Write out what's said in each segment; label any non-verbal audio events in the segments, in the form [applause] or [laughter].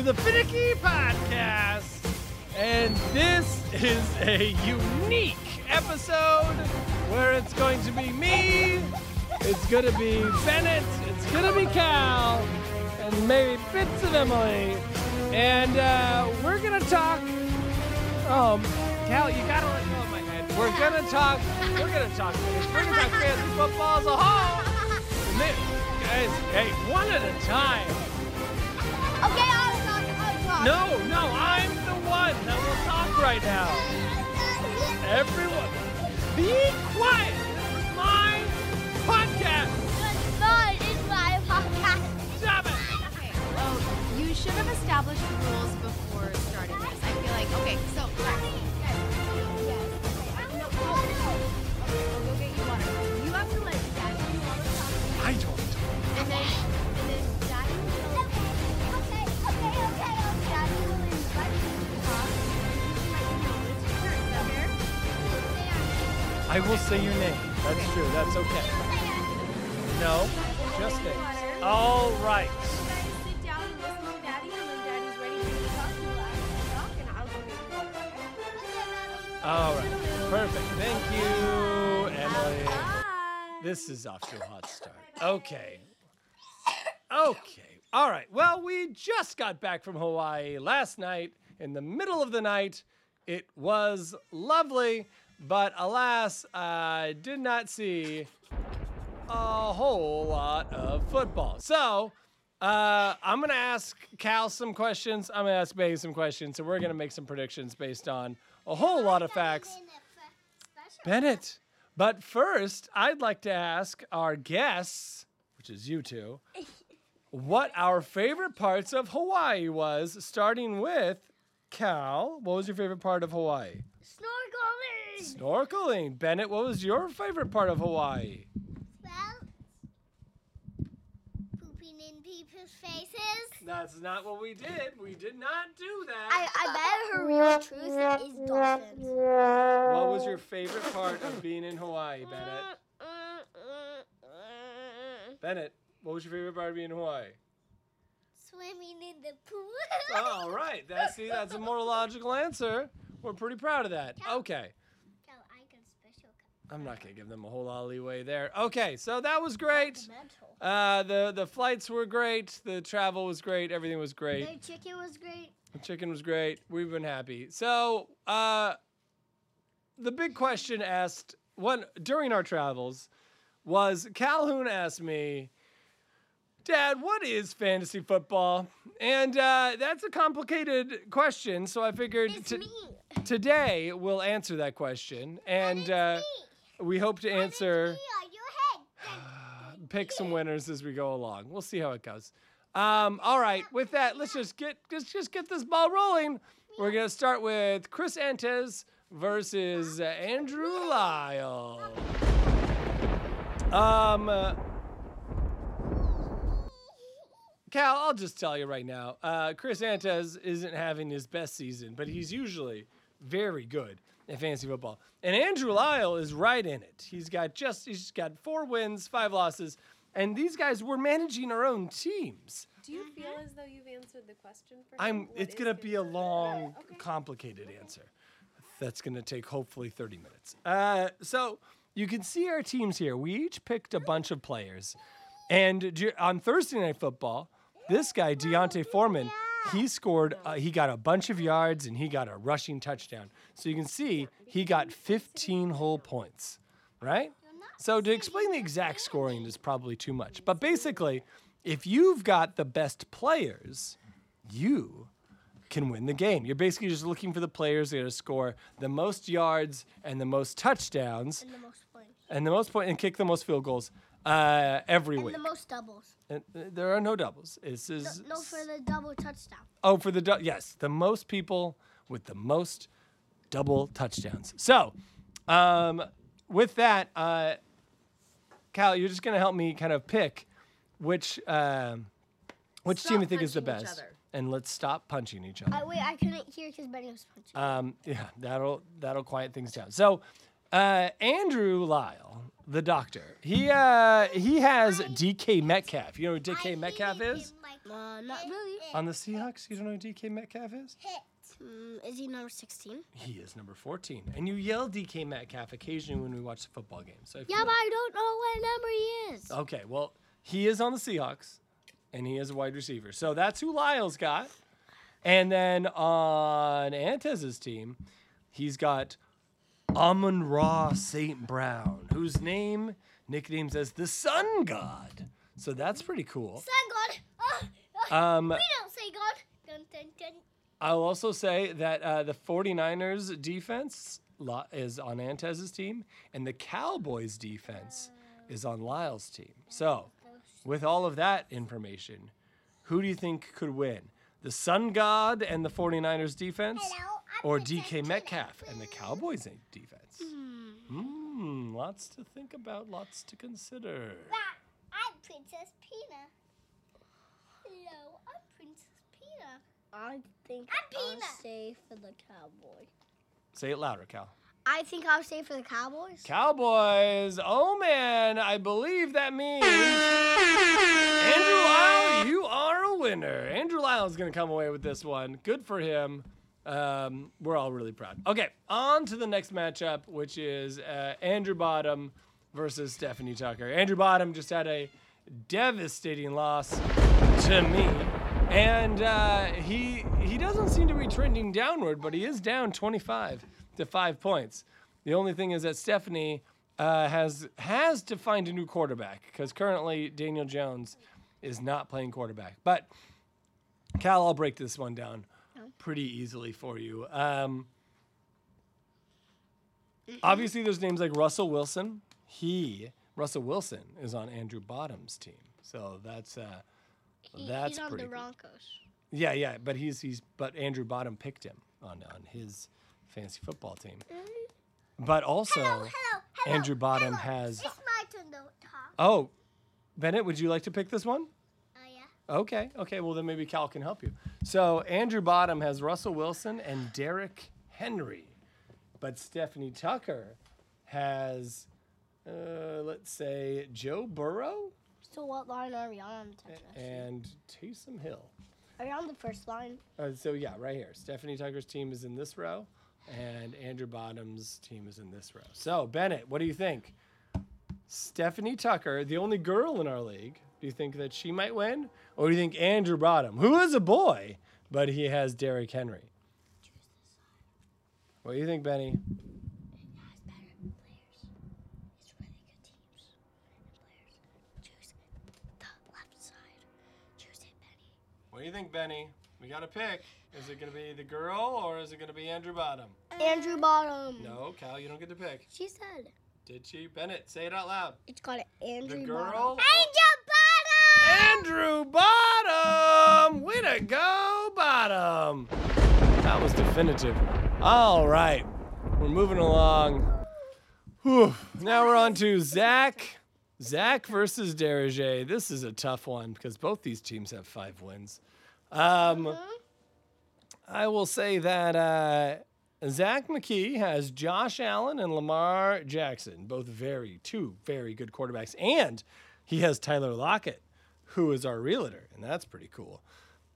to the Phinnecky Podcast. And this is a unique episode where it's going to be me, it's going to be Bennett, it's going to be Cal, and maybe bits of Emily. And uh, we're going to talk. Um, Cal, you got to let go of my head. We're going to talk. We're going to talk. We're going to talk fantasy football as a whole. Guys, hey, one at a time. Okay, No, no, I'm the one that will talk right now. Everyone, be quiet. This is my podcast. Not. It's my podcast. Stop it. Okay, well, you should have established rules before will say your name. That's true. That's okay. No, just names. All right. Okay? All right. Perfect. Thank you, Emily. This is off to a hot start. Okay. Okay. All right. Well, we just got back from Hawaii last night in the middle of the night. It was lovely, but alas, I did not see a whole lot of football. So, uh, I'm going to ask Cal some questions. I'm going to ask Bay some questions. So we're going to make some predictions based on a whole lot of facts. Bennett. But first, I'd like to ask our guests, which is you two, [laughs] what our favorite parts of Hawaii was, starting with Cal. What was your favorite part of Hawaii? Snorkeling. Bennett, what was your favorite part of Hawaii? Well, pooping in people's faces. That's not what we did. We did not do that. I, I bet her real truth is dolphins. what was your favorite part of being in Hawaii, Bennett? Bennett, what was your favorite part of being in Hawaii? Swimming in the pool. All right. That's see, that's a more logical answer. We're pretty proud of that. Okay. Cal, I can special I'm not gonna give them a whole lot of leeway there. Okay, so that was great. Uh, the the flights were great. The travel was great. Everything was great. The chicken was great. The chicken was great. We've been happy. So, uh, the big question asked one during our travels was Calhoun asked me, Dad, what is fantasy football? And uh, that's a complicated question. So I figured me. today we'll answer that question, and uh, we hope to answer your head. [sighs] pick some winners as we go along. We'll see how it goes. Um, all right, with that, let's just get let's just get this ball rolling. We're gonna start with Chris Antes versus uh, Andrew Lyle. Um, uh, [laughs] Cal, I'll just tell you right now, uh, Chris Antes isn't having his best season, but he's usually very good at fantasy football. And Andrew Lyle is right in it. He's got just he's got four wins, five losses, and these guys were managing our own teams. Do you feel as though you've answered the question for? I'm. What It's gonna be a long, Okay. complicated answer. That's gonna take hopefully 30 minutes. Uh, so you can see our teams here. We each picked a bunch of players, and on Thursday Night Football, this guy D'Onta Foreman, he scored. Uh, he got a bunch of yards and he got a rushing touchdown. So you can see he got 15 whole points, right? So to explain the exact scoring is probably too much. But basically, if you've got the best players, you can win the game. You're basically just looking for the players that are going to score the most yards and the most touchdowns And the most points. and the most point and kick the most field goals uh, every And week. the most doubles. And, uh, there are no doubles. This is no for the double touchdown. oh for the dou- yes the most people with the most double touchdowns. So, um, with that, uh, Cal, you're just gonna help me kind of pick which um, which team you think is the punching each best, other. and let's stop punching each other. I, wait, I couldn't hear because Benny was punching. Um, yeah, that'll that'll quiet things down. So, uh, Andrew Lyle, the doctor, he uh, he has DK Metcalf. You know who DK Metcalf is? Uh, not really. On the Seahawks, you don't know who DK Metcalf is? Mm, is he number 16? He is number 14. And you yell DK Metcalf occasionally when we watch the football game. So Yeah, but I don't know what number he is. Okay, well, he is on the Seahawks, and he is a wide receiver. So that's who Lyle's got. And then on Antez's team, he's got Amon Ra St. Brown, whose name nicknames as the Sun God. So that's pretty cool. Sun God. Oh, oh, Um, we don't say God. Dun, dun, dun. I'll also say that uh, the 49ers defense is on Antez's team, and the Cowboys defense is on Lyle's team. So, with all of that information, who do you think could win? The Sun God and the 49ers defense? Hello, Or DK Metcalf and the Cowboys defense? Hmm, lots to think about, lots to consider. I'm Princess Pina. Hello, I'm Princess Pina. I think I'm I'll Peanut. stay for the cowboy. Say it louder, Cal. I think I'll stay for the Cowboys. Cowboys. Oh man, I believe that means Andrew Lyle, you are a winner. Andrew Lyle is going to come away with this one. Good for him. Um, we're all really proud. Okay, on to the next matchup, which is uh, Andrew Bottom versus Stephanie Tucker. Andrew Bottom just had a devastating loss to me. And uh, he he doesn't seem to be trending downward, but he is down 25 to five points. The only thing is that Stephanie uh, has has to find a new quarterback because currently Daniel Jones is not playing quarterback. But Cal, I'll break this one down pretty easily for you. Um, obviously, there's names like Russell Wilson. He Russell Wilson is on Andrew Bottom's team, so that's uh, He- that's he's on pretty the good. Broncos. Yeah, yeah, but he's he's but Andrew Bottom picked him on on his fantasy football team. But also, Hello, hello. Andrew Bottom hello. has. It's my turn to talk. Oh, Bennett, would you like to pick this one? Okay, okay. Well, then maybe Cal can help you. So Andrew Bottom has Russell Wilson and Derrick Henry, but Stephanie Tucker has, uh, let's say, Joe Burrow So what line are we on? Texas? and Taysom Hill. Are we on the first line? Uh, so yeah, right here. Stephanie Tucker's team is in this row, and Andrew Bottom's team is in this row. So Bennett, what do you think? Stephanie Tucker, the only girl in our league. Do you think that she might win, or do you think Andrew Bottom, who is a boy, but he has Derrick Henry? What do you think, Benny? has better players. It's really good teams and players. Choose the left side. Choose it, Benny. What do you think, Benny? We got to pick. Is it going to be the girl or is it going to be Andrew Bottom? Andrew Bottom. No, Cal, you don't get to pick. She said Did she? Bennett, say it out loud. it's called Andrew The Bottom. girl. Angel Bottom! Andrew Bottom! Way to go, Bottom! That was definitive. All right, we're moving along. Whew. Now we're on to Zach. Zach versus Derege. This is a tough one because both these teams have five wins. Um, I will say that uh, Zach McKee has Josh Allen and Lamar Jackson, both very, two very good quarterbacks. And he has Tyler Lockett, who is our realtor, and that's pretty cool.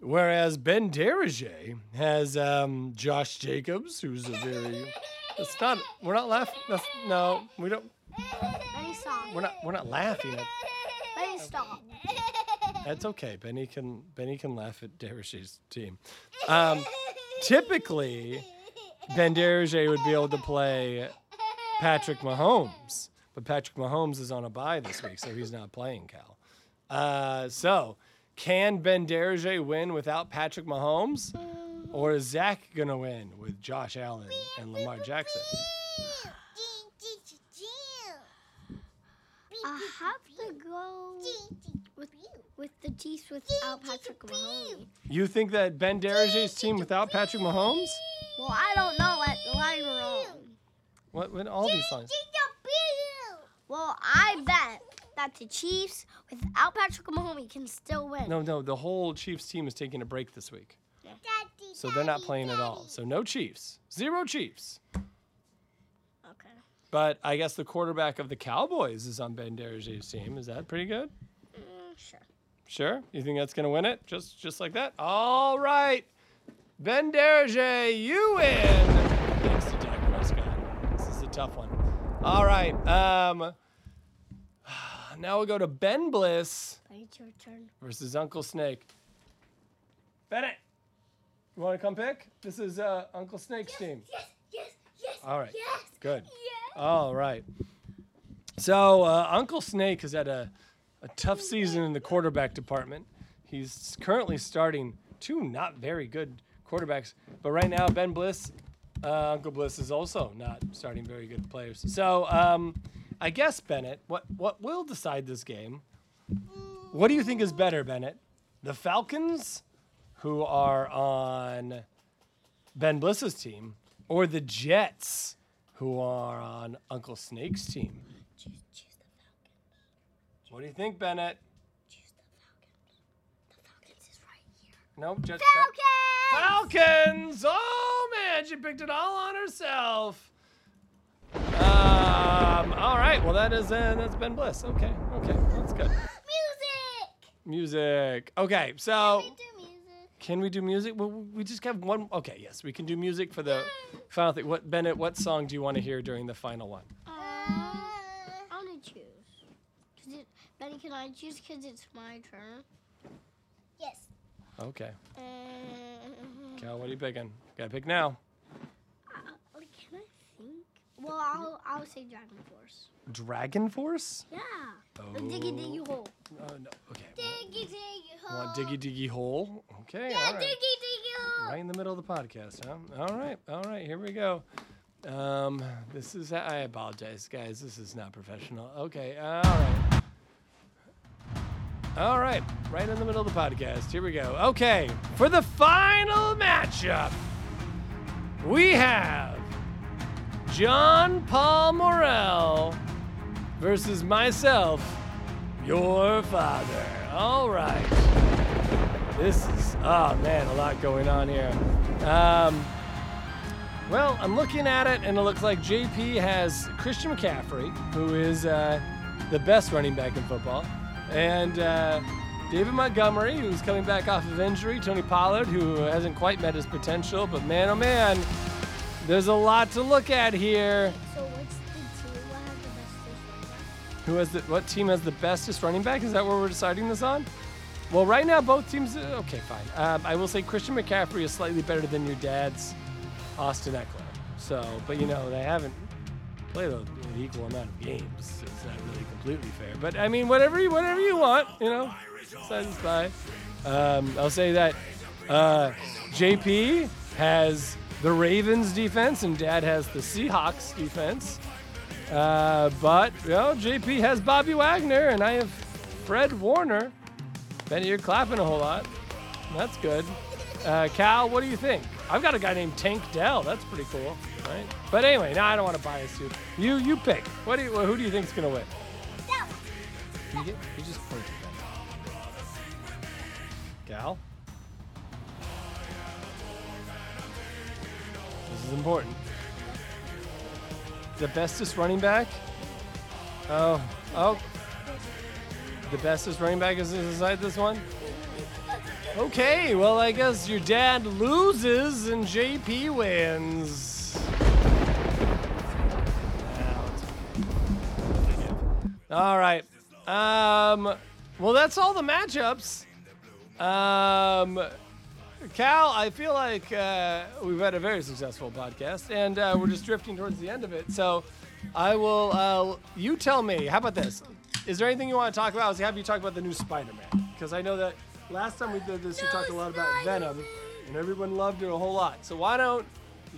Whereas Ben Derege has um, Josh Jacobs, who's a very. It's not. We're not laughing. No, we don't. Benny, stop. We're not. We're not laughing at. Benny, stop. That's okay. Benny can. Benny can laugh at Derege's team. Um, typically, Ben Derege would be able to play Patrick Mahomes, but Patrick Mahomes is on a bye this week, so he's not playing. Cal. Uh, so, can Ben Derege win without Patrick Mahomes, or is Zach gonna win with Josh Allen and Lamar Jackson? I have to go with, with the Chiefs without Patrick Mahomes. You think that Ben Derege's team without Patrick Mahomes? Well, I don't know what line we're on. What? What? All these lines. Well, I bet that the Chiefs without Patrick Mahomes can still win. No, no. The whole Chiefs team is taking a break this week, so they're not playing at all. So no Chiefs, zero Chiefs. Okay. But I guess the quarterback of the Cowboys is on Ben Derege's team. Is that pretty good? Mm, sure. Sure? You think that's going to win it? Just just like that? All right. Ben Derege, you win. Thanks to Dak Prescott. This is a tough one. All right. Um, now we'll go to Ben Bliss It's your turn. versus Uncle Snake. Bennett, you want to come pick? This is uh, Uncle Snake's team. Yes, yes, yes. All right. Yes. Good. Yes. All right. So uh, Uncle Snake has had a, a tough season in the quarterback department. He's currently starting two not very good quarterbacks, but right now Ben Bliss, uh, Uncle Bliss is also not starting very good players. So um, I guess Bennett, what what will decide this game? What do you think is better, Bennett? The Falcons, who are on Ben Bliss's team, or the Jets, who are on Uncle Snake's team? Choose, choose the Falcons. What do you think, Bennett? Choose the Falcons. The Falcons is right here. Nope, Jets. Falcons. Falcons! Oh man, she picked it all on herself. Um. All right. Well, that is uh, that's Ben Bliss. Okay. Okay. That's good. [laughs] Music. Music. Okay. So. We do music. Can we do music? Well, we just have one. Okay, yes, we can do music for the final thing. What Bennett? What song do you want to hear during the final one? Uh, I want to choose. Cause it, Benny, can I choose? Cause it's my turn. Yes. Okay, Uh, Cal, what are you picking? Gotta pick now. uh, can I think? Well, I'll I'll say Dragon Force. Dragon Force? Yeah. Oh, Diggy Diggy Hole. oh, no. Okay. Diggy diggy hole. Want diggy diggy hole? Okay. Yeah, all right. diggy diggy hole. Right in the middle of the podcast, huh? All right, all right, here we go. Um, this is, I apologize, guys. This is not professional. Okay, all right. All right, right in the middle of the podcast. Here we go. Okay, for the final matchup, we have John Paul Morel versus myself, your father. All right. This is, oh man, a lot going on here. Um, well, I'm looking at it, and it looks like JP has Christian McCaffrey, who is uh, the best running back in football, and uh, David Montgomery, who's coming back off of injury, Tony Pollard, who hasn't quite met his potential, but man, oh man, there's a lot to look at here. So what's the team? What has the best defense? Who has the what team has the bestest running back? Is that what we're deciding this on? Well, right now both teams. uh, Okay, fine. Um, I will say Christian McCaffrey is slightly better than your dad's Austin Ekeler. So, but you know they haven't played an equal amount of games. So it's not really completely fair. But I mean, whatever you whatever you want, you know, satisfy. Um, I'll say that uh, JP has the Ravens defense and Dad has the Seahawks defense. Uh, but well, JP has Bobby Wagner, and I have Fred Warner. Benny, you're clapping a whole lot. That's good. Uh, Cal, what do you think? I've got a guy named Tank Dell. That's pretty cool, right? But anyway, now I don't want to bias you. You you pick. What do you, who do you think's gonna win? No. You, you just pointed. Cal. Is important. The bestest running back. Oh, oh. The bestest running back is inside this one. Okay, well I guess your dad loses and JP wins. All right. Um, well, that's all the matchups. Um, Cal, I feel like uh, we've had a very successful podcast, and uh, we're just drifting towards the end of it. So, I will. Uh, you tell me. How about this? Is there anything you want to talk about? I was happy you talk about the new Spider-Man because I know that last time we did this, you talked a lot about Venom, and everyone loved it a whole lot. So why don't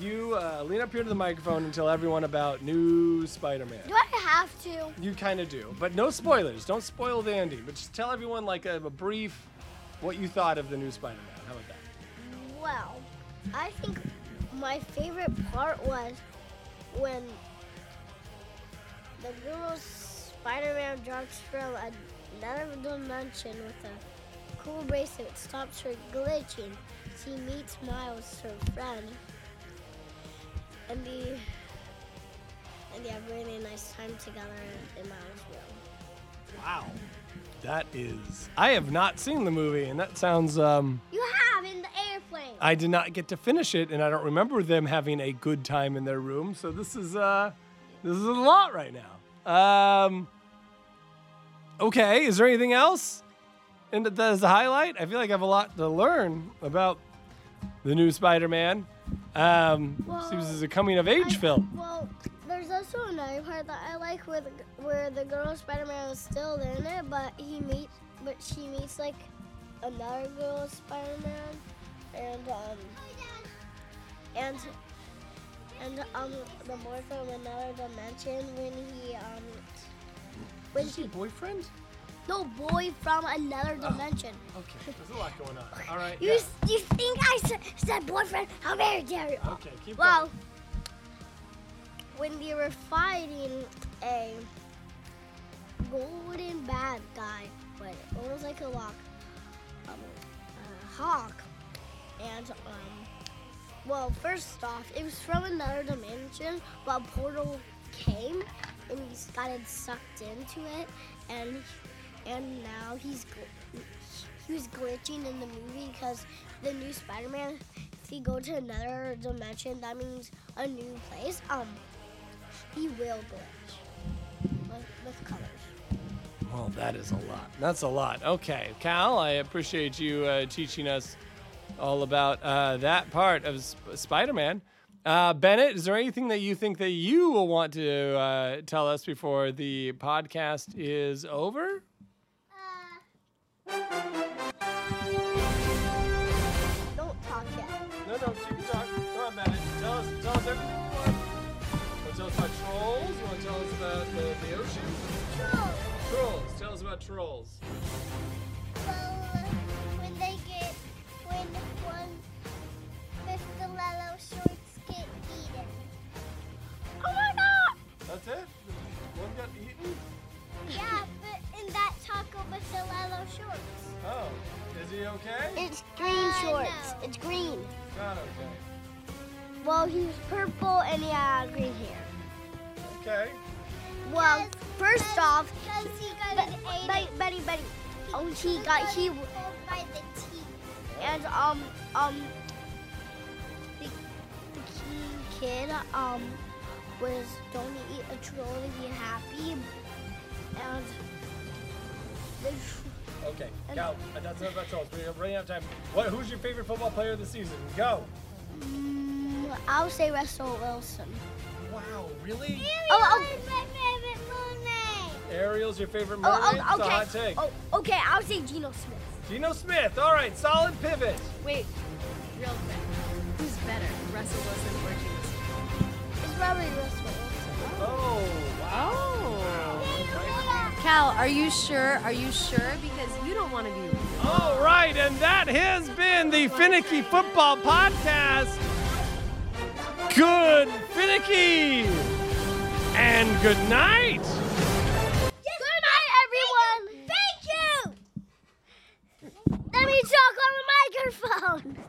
you uh, lean up here to the microphone and tell everyone about new Spider-Man? Do I have to? You kind of do, but no spoilers. Don't spoil the ending, but just tell everyone like a, a brief what you thought of the new Spider-Man. How about that? Well, I think my favorite part was when the girl Spider-Man drops from another dimension with a cool bracelet, that stops her glitching. She meets Miles, her friend, and they and they have really nice time together in Miles' room. Wow. That is. I have not seen the movie, and that sounds. Um, You have the. I did not get to finish it, and I don't remember them having a good time in their room. So this is uh, this is a lot right now. Um. Okay, is there anything else? And that is the highlight. I feel like I have a lot to learn about the new Spider-Man. Um, seems as a coming-of-age I- film. Well, there's also another part that I like where the where the girl Spider-Man is still in it, but he meets, but she meets like another girl Spider-Man, and um, and and um, the boy from another dimension when he um, when Is he boyfriend? no boy from another dimension. Okay, there's a lot going on. All right. You yeah. you think I said, said boyfriend? How dare you? Okay, keep Well, going. when they were fighting a golden bad guy, but almost like a lock, um, a hawk, and um, well, first off, it was from another dimension, but a portal came and he got sucked into it, and and now he's he was glitching in the movie because the new Spider-Man, if he go to another dimension, that means a new place. Um, he will glitch with, with colors. Well, that is a lot. That's a lot. Okay, Cal, I appreciate you uh, teaching us all about uh, that part of Sp- Spider-Man. Uh, Bennett, is there anything that you think that you will want to uh, tell us before the podcast is over? Don't talk yet. No, no, you can talk. Come on, Bennett. Tell us, tell us everything you want. Want to tell us about trolls? You want to tell us about the, the ocean? Trolls. Tell us about trolls. When one Mr. Lello shorts get eaten. Oh my God! That's it? One got eaten? Yeah, but in that taco with Lello shorts. Oh, is he okay? It's green Uh, shorts. no. It's green. Not okay. Well, he was purple and he had green hair. Okay. Well, first because- off, Because he got But- an eight. Betty, Betty, Betty. Oh, he got he by the teeth. And um um the, the key kid um was don't eat a troll to be happy and the tr- Okay. And- Cal, that's enough about trolls. We're running out of time. What, who's your favorite football player of the season? Go. mm, I'll say Russell Wilson. Wow, really? Oh, oh. Ariel is favorite mermaid. Ariel's your favorite Oh, oh mermaid? oh, It's a okay. hot take. Oh, okay. I'll say Geno Smith. Geno Smith. All right, solid pivot. Wait, real quick. Who's better, Russell Wilson or Geno Smith? It's probably Russell Wilson. Oh, wow. Cal, are you sure? Are you sure? Because you don't want to be. All right, and that has been the Phinnecky Football Podcast. Good finicky. And good night. Everyone. Thank